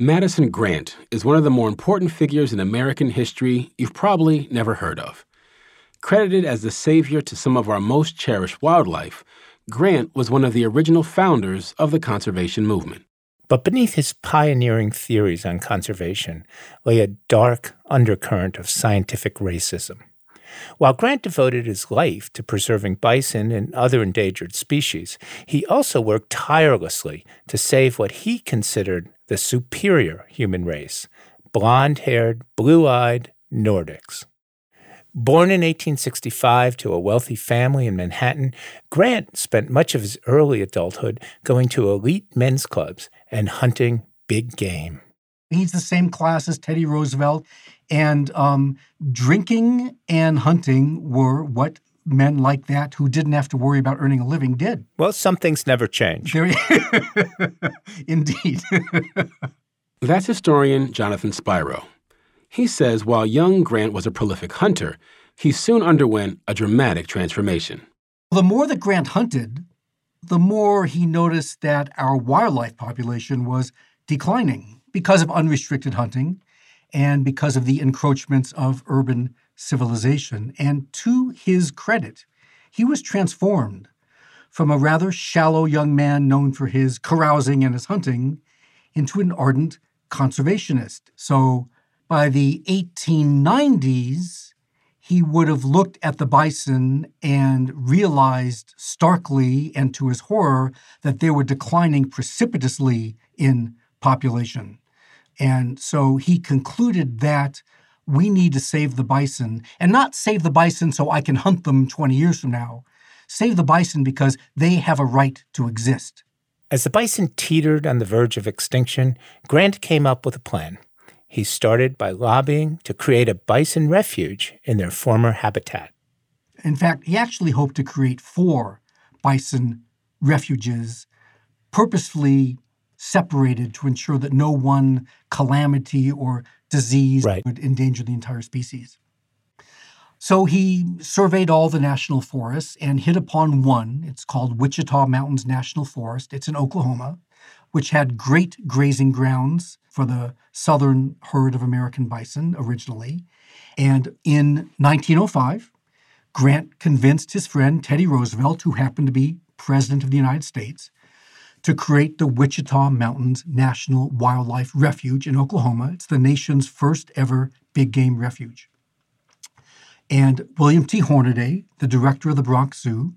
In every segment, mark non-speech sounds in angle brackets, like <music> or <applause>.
Madison Grant is one of the more important figures in American history you've probably never heard of. Credited as the savior to some of our most cherished wildlife, Grant was one of the original founders of the conservation movement. But beneath his pioneering theories on conservation lay a dark undercurrent of scientific racism. While Grant devoted his life to preserving bison and other endangered species, he also worked tirelessly to save what he considered the superior human race blond haired, blue eyed Nordics. Born in 1865 to a wealthy family in Manhattan, Grant spent much of his early adulthood going to elite men's clubs and hunting big game. He's the same class as Teddy Roosevelt. And um, drinking and hunting were what men like that who didn't have to worry about earning a living did. Well, some things never change. Very <laughs> Indeed. <laughs> That's historian Jonathan Spiro. He says while young Grant was a prolific hunter, he soon underwent a dramatic transformation. The more that Grant hunted, the more he noticed that our wildlife population was declining because of unrestricted hunting and because of the encroachments of urban civilization. And to his credit, he was transformed from a rather shallow young man known for his carousing and his hunting into an ardent conservationist. So by the 1890s, he would have looked at the bison and realized starkly and to his horror that they were declining precipitously in population. And so he concluded that we need to save the bison and not save the bison so I can hunt them 20 years from now. Save the bison because they have a right to exist. As the bison teetered on the verge of extinction, Grant came up with a plan. He started by lobbying to create a bison refuge in their former habitat. In fact, he actually hoped to create four bison refuges purposefully separated to ensure that no one calamity or disease right. would endanger the entire species. So he surveyed all the national forests and hit upon one. It's called Wichita Mountains National Forest. It's in Oklahoma, which had great grazing grounds for the southern herd of American bison originally. And in 1905, Grant convinced his friend Teddy Roosevelt, who happened to be president of the United States, to create the Wichita Mountains National Wildlife Refuge in Oklahoma. It's the nation's first ever big game refuge. And William T. Hornaday, the director of the Bronx Zoo,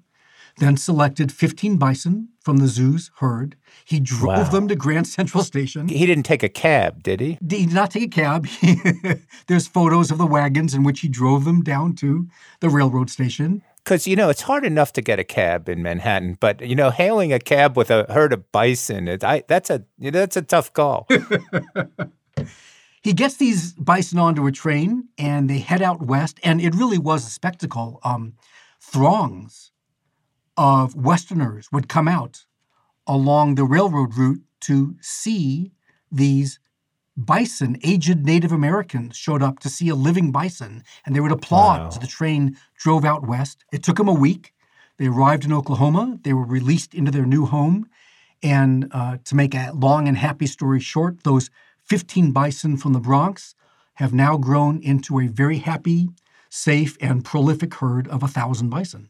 then selected 15 bison from the zoo's herd. He drove wow. them to Grand Central Station. He didn't take a cab, did he? He did not take a cab. <laughs> There's photos of the wagons in which he drove them down to the railroad station because you know it's hard enough to get a cab in Manhattan, but you know hailing a cab with a herd of bison, it, I, that's a that's a tough call. <laughs> he gets these bison onto a train and they head out west, and it really was a spectacle. Um, throngs of Westerners would come out along the railroad route to see these bison, aged Native Americans showed up to see a living bison, and they would applaud wow. as the train drove out west. It took them a week. They arrived in Oklahoma. They were released into their new home. And uh, to make a long and happy story short, those 15 bison from the Bronx have now grown into a very happy, safe, and prolific herd of a thousand bison.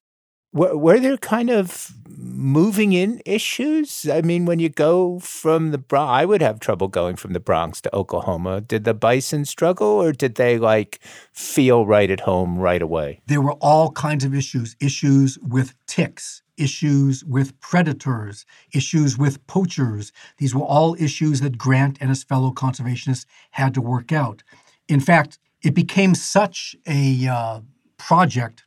Were, were there kind of moving in issues? I mean, when you go from the Bronx, I would have trouble going from the Bronx to Oklahoma. Did the bison struggle or did they like feel right at home right away? There were all kinds of issues issues with ticks, issues with predators, issues with poachers. These were all issues that Grant and his fellow conservationists had to work out. In fact, it became such a uh, project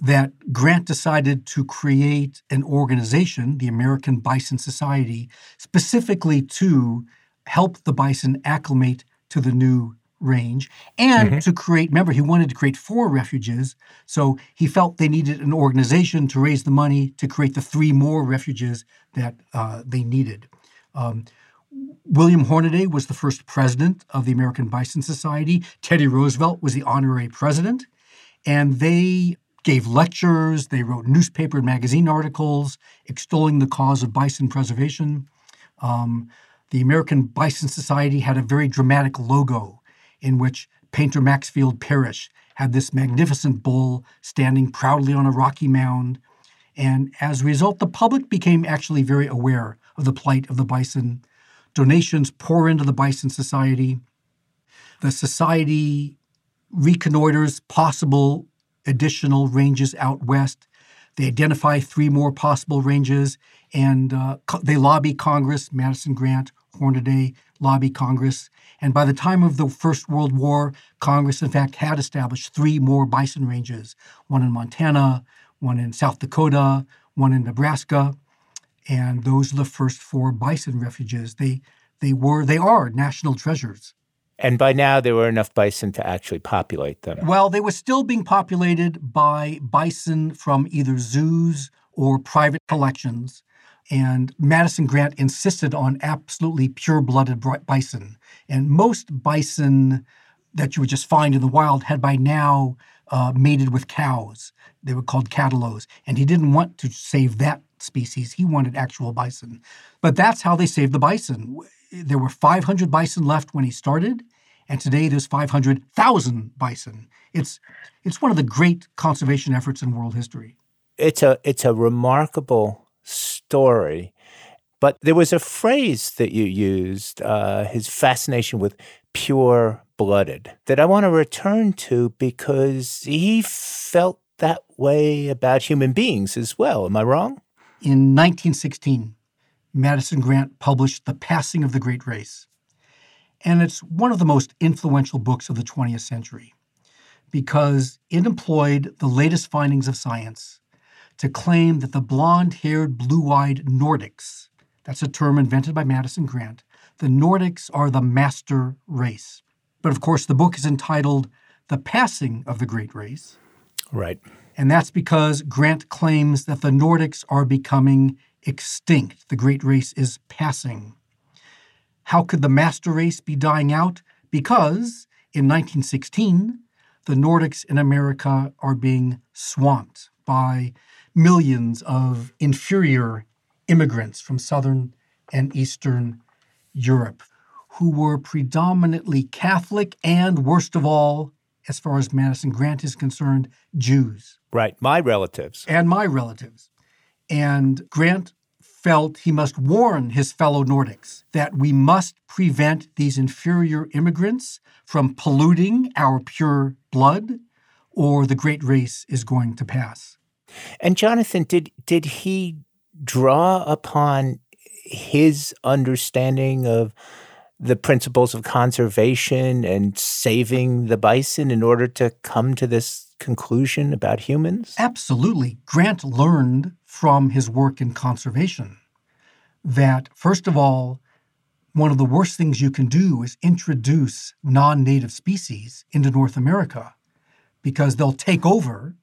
that Grant decided to create an organization, the American Bison Society, specifically to help the bison acclimate to the new range and mm-hmm. to create, remember, he wanted to create four refuges. So he felt they needed an organization to raise the money to create the three more refuges that uh, they needed. Um, William Hornaday was the first president of the American Bison Society. Teddy Roosevelt was the honorary president. And they gave lectures, they wrote newspaper and magazine articles extolling the cause of bison preservation. Um, The American Bison Society had a very dramatic logo in which painter Maxfield Parrish had this magnificent bull standing proudly on a rocky mound. And as a result, the public became actually very aware of the plight of the bison. Donations pour into the Bison Society. The Society reconnoiters possible additional ranges out west. They identify three more possible ranges and uh, co- they lobby Congress, Madison Grant, Hornaday lobby Congress. And by the time of the First World War, Congress, in fact, had established three more bison ranges one in Montana, one in South Dakota, one in Nebraska. And those are the first four bison refuges. They, they were, they are national treasures. And by now, there were enough bison to actually populate them. Well, they were still being populated by bison from either zoos or private collections. And Madison Grant insisted on absolutely pure blooded bison. And most bison that you would just find in the wild had by now uh, mated with cows. They were called cattaloes. And he didn't want to save that species, he wanted actual bison. But that's how they saved the bison. There were 500 bison left when he started, and today there's 500,000 bison. It's, it's one of the great conservation efforts in world history. It's a, it's a remarkable story. But there was a phrase that you used, uh, his fascination with pure blooded, that I want to return to because he felt that way about human beings as well. Am I wrong? In 1916, Madison Grant published The Passing of the Great Race. And it's one of the most influential books of the 20th century because it employed the latest findings of science to claim that the blonde haired, blue eyed Nordics, that's a term invented by Madison Grant, the Nordics are the master race. But of course, the book is entitled The Passing of the Great Race. Right. And that's because Grant claims that the Nordics are becoming extinct. The great race is passing. How could the master race be dying out? Because in 1916, the Nordics in America are being swamped by millions of inferior immigrants from Southern and Eastern Europe who were predominantly Catholic and, worst of all, as far as Madison Grant is concerned, Jews. Right, my relatives. And my relatives. And Grant felt he must warn his fellow Nordics that we must prevent these inferior immigrants from polluting our pure blood, or the great race is going to pass. And Jonathan, did did he draw upon his understanding of the principles of conservation and saving the bison in order to come to this conclusion about humans? Absolutely. Grant learned from his work in conservation that, first of all, one of the worst things you can do is introduce non native species into North America because they'll take over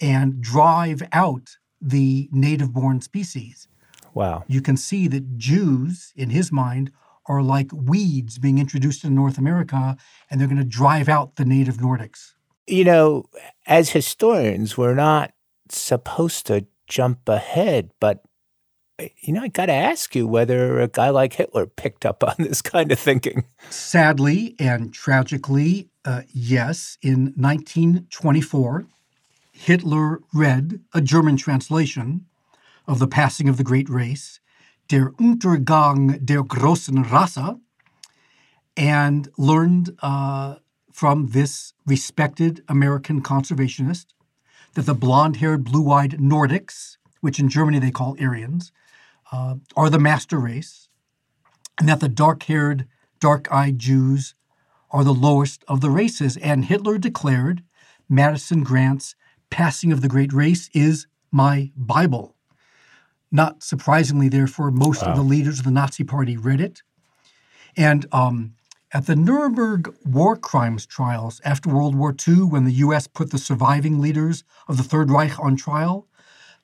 and drive out the native born species. Wow. You can see that Jews, in his mind, are like weeds being introduced in North America, and they're going to drive out the native Nordics. You know, as historians, we're not supposed to jump ahead, but you know, I got to ask you whether a guy like Hitler picked up on <laughs> this kind of thinking. Sadly and tragically, uh, yes. In 1924, Hitler read a German translation of The Passing of the Great Race, Der Untergang der großen Rasse, and learned uh, from this respected American conservationist that the blonde haired, blue eyed Nordics, which in Germany they call Aryans, uh, are the master race, and that the dark haired, dark eyed Jews are the lowest of the races. And Hitler declared Madison Grant's passing of the great race is my Bible. Not surprisingly, therefore, most wow. of the leaders of the Nazi Party read it. And um, at the Nuremberg war crimes trials after World War II, when the U.S. put the surviving leaders of the Third Reich on trial,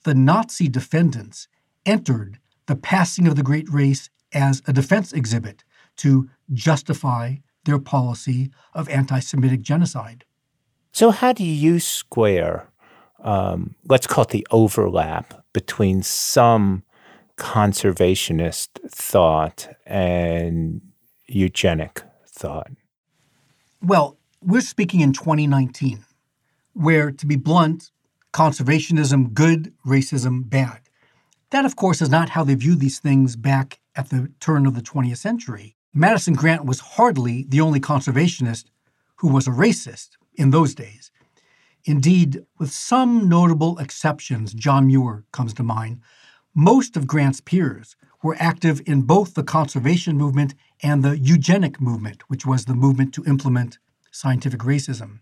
the Nazi defendants entered the passing of the great race as a defense exhibit to justify their policy of anti Semitic genocide. So, how do you square um, let's call it the overlap between some conservationist thought and eugenic thought? Well, we're speaking in 2019, where, to be blunt, conservationism good, racism bad. That, of course, is not how they viewed these things back at the turn of the 20th century. Madison Grant was hardly the only conservationist who was a racist in those days. Indeed, with some notable exceptions, John Muir comes to mind, most of Grant's peers were active in both the conservation movement and the eugenic movement, which was the movement to implement scientific racism.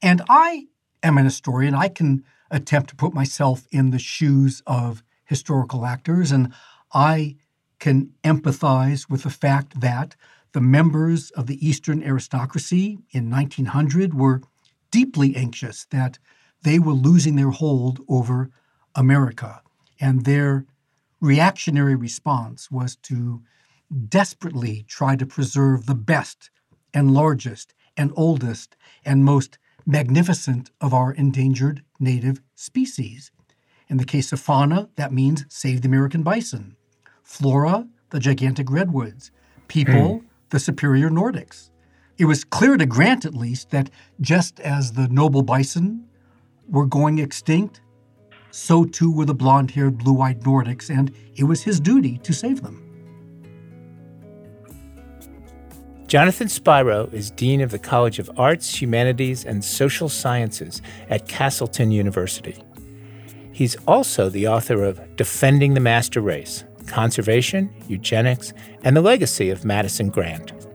And I am an historian. I can attempt to put myself in the shoes of historical actors, and I can empathize with the fact that the members of the Eastern aristocracy in 1900 were deeply anxious that they were losing their hold over America. And their reactionary response was to desperately try to preserve the best and largest and oldest and most magnificent of our endangered native species. In the case of fauna, that means save the American bison. Flora, the gigantic redwoods. People, mm. the superior Nordics. It was clear to Grant, at least, that just as the noble bison were going extinct, so too were the blond haired, blue eyed Nordics, and it was his duty to save them. Jonathan Spiro is Dean of the College of Arts, Humanities, and Social Sciences at Castleton University. He's also the author of Defending the Master Race Conservation, Eugenics, and the Legacy of Madison Grant.